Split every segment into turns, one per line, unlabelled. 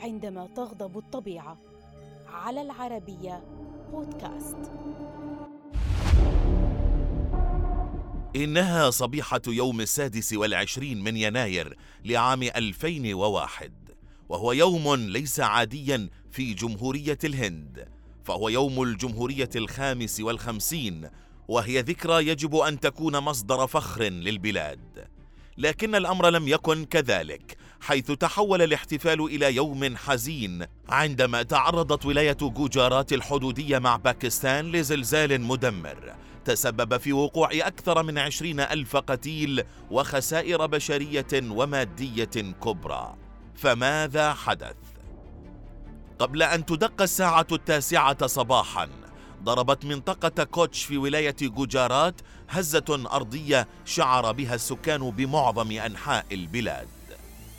عندما تغضب الطبيعة. على العربية بودكاست.
إنها صبيحة يوم السادس والعشرين من يناير لعام 2001 وهو يوم ليس عاديا في جمهورية الهند. فهو يوم الجمهورية الخامس والخمسين وهي ذكرى يجب أن تكون مصدر فخر للبلاد. لكن الأمر لم يكن كذلك. حيث تحول الاحتفال إلى يوم حزين. عندما تعرضت ولاية جوجارات الحدودية مع باكستان لزلزال مدمر تسبب في وقوع أكثر من عشرين ألف قتيل وخسائر بشرية ومادية كبرى. فماذا حدث؟ قبل أن تدق الساعة التاسعة صباحاً ضربت منطقة كوتش في ولاية جوجارات هزة أرضية شعر بها السكان بمعظم أنحاء البلاد.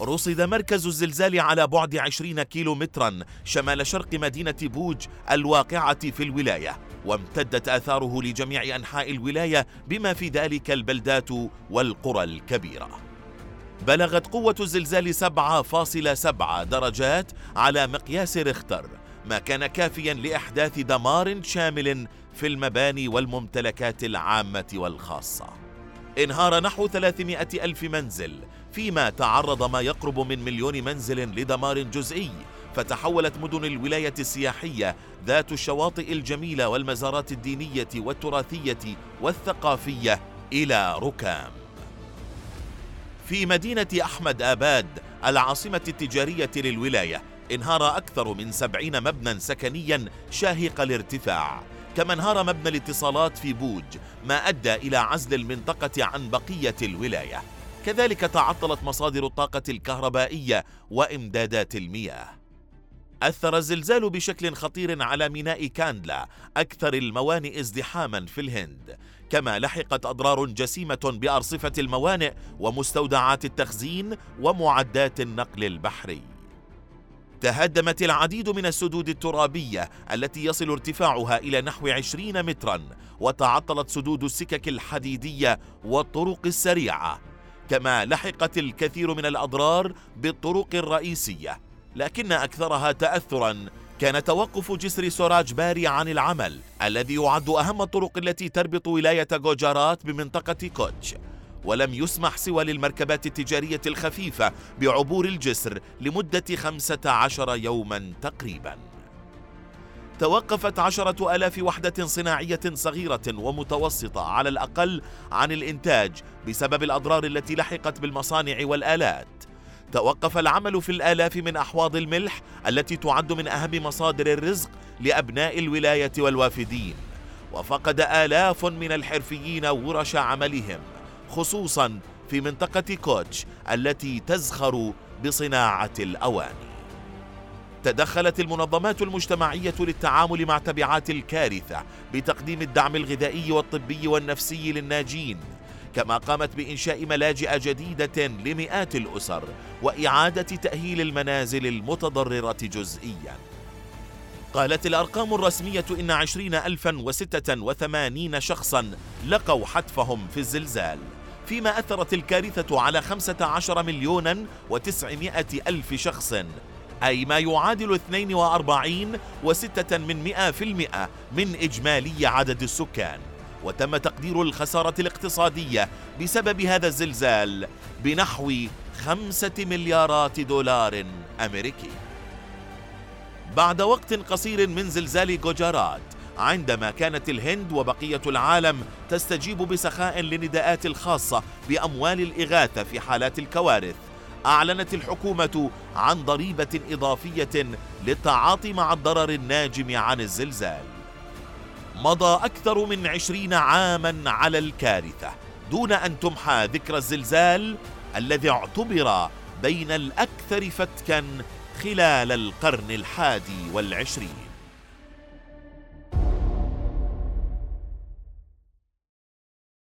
رصد مركز الزلزال على بعد عشرين كيلو مترا شمال شرق مدينة بوج الواقعة في الولاية وامتدت آثاره لجميع أنحاء الولاية بما في ذلك البلدات والقرى الكبيرة. بلغت قوة الزلزال 7.7 درجات على مقياس ريختر ما كان كافيا لإحداث دمار شامل في المباني والممتلكات العامة والخاصة. انهار نحو 300 ألف منزل فيما تعرض ما يقرب من مليون منزل لدمار جزئي فتحولت مدن الولاية السياحية ذات الشواطئ الجميلة والمزارات الدينية والتراثية والثقافية إلى ركام. في مدينة أحمد آباد العاصمة التجارية للولاية انهار أكثر من سبعين مبنى سكنيا شاهق الارتفاع. كما انهار مبنى الاتصالات في بوج ما أدى إلى عزل المنطقة عن بقية الولاية. كذلك تعطلت مصادر الطاقة الكهربائية وإمدادات المياه أثر الزلزال بشكل خطير على ميناء كاندلا أكثر الموانئ ازدحاما في الهند. كما لحقت أضرار جسيمة بأرصفة الموانئ ومستودعات التخزين ومعدات النقل البحري. تهدمت العديد من السدود الترابية التي يصل ارتفاعها إلى نحو عشرين مترا وتعطلت سدود السكك الحديدية والطرق السريعة. كما لحقت الكثير من الأضرار بالطرق الرئيسية. لكن أكثرها تأثرا كان توقف جسر سوراج باري عن العمل الذي يعد أهم الطرق التي تربط ولاية جوجارات بمنطقة كوتش. ولم يسمح سوى للمركبات التجارية الخفيفة بعبور الجسر لمدة خمسة عشر يوما تقريبا. توقفت عشرة ألاف وحدة صناعية صغيرة ومتوسطة على الأقل عن الإنتاج بسبب الأضرار التي لحقت بالمصانع والآلات. توقف العمل في الآلاف من أحواض الملح التي تعد من أهم مصادر الرزق لأبناء الولاية والوافدين. وفقد آلاف من الحرفيين ورش عملهم. خصوصا في منطقة كوتش التي تزخر بصناعة الأواني. تدخلت المنظمات المجتمعية للتعامل مع تبعات الكارثة بتقديم الدعم الغذائي والطبي والنفسي للناجين كما قامت بإنشاء ملاجئ جديدة لمئات الأسر وإعادة تأهيل المنازل المتضررة جزئياً. قالت الأرقام الرسمية إن عشرين ألفا وستة وثمانين شخصا لقوا حتفهم في الزلزال. فيما أثرت الكارثة على خمسة عشر مليونا وتسعمائة ألف شخص أي ما يعادل 42 وستة من مئة في المئة من إجمالي عدد السكان. وتم تقدير الخسارة الاقتصادية بسبب هذا الزلزال بنحو خمسة مليارات دولار أمريكي. بعد وقت قصير من زلزال جوجارات عندما كانت الهند وبقية العالم تستجيب بسخاء لنداءات الخاصة بأموال الإغاثة في حالات الكوارث. أعلنت الحكومة عن ضريبة إضافية للتعاطي مع الضرر الناجم عن الزلزال. مضى أكثر من عشرين عاما على الكارثة دون أن تمحى ذكرى الزلزال الذي اعتبر بين الأكثر فتكا خلال القرن الحادي والعشرين.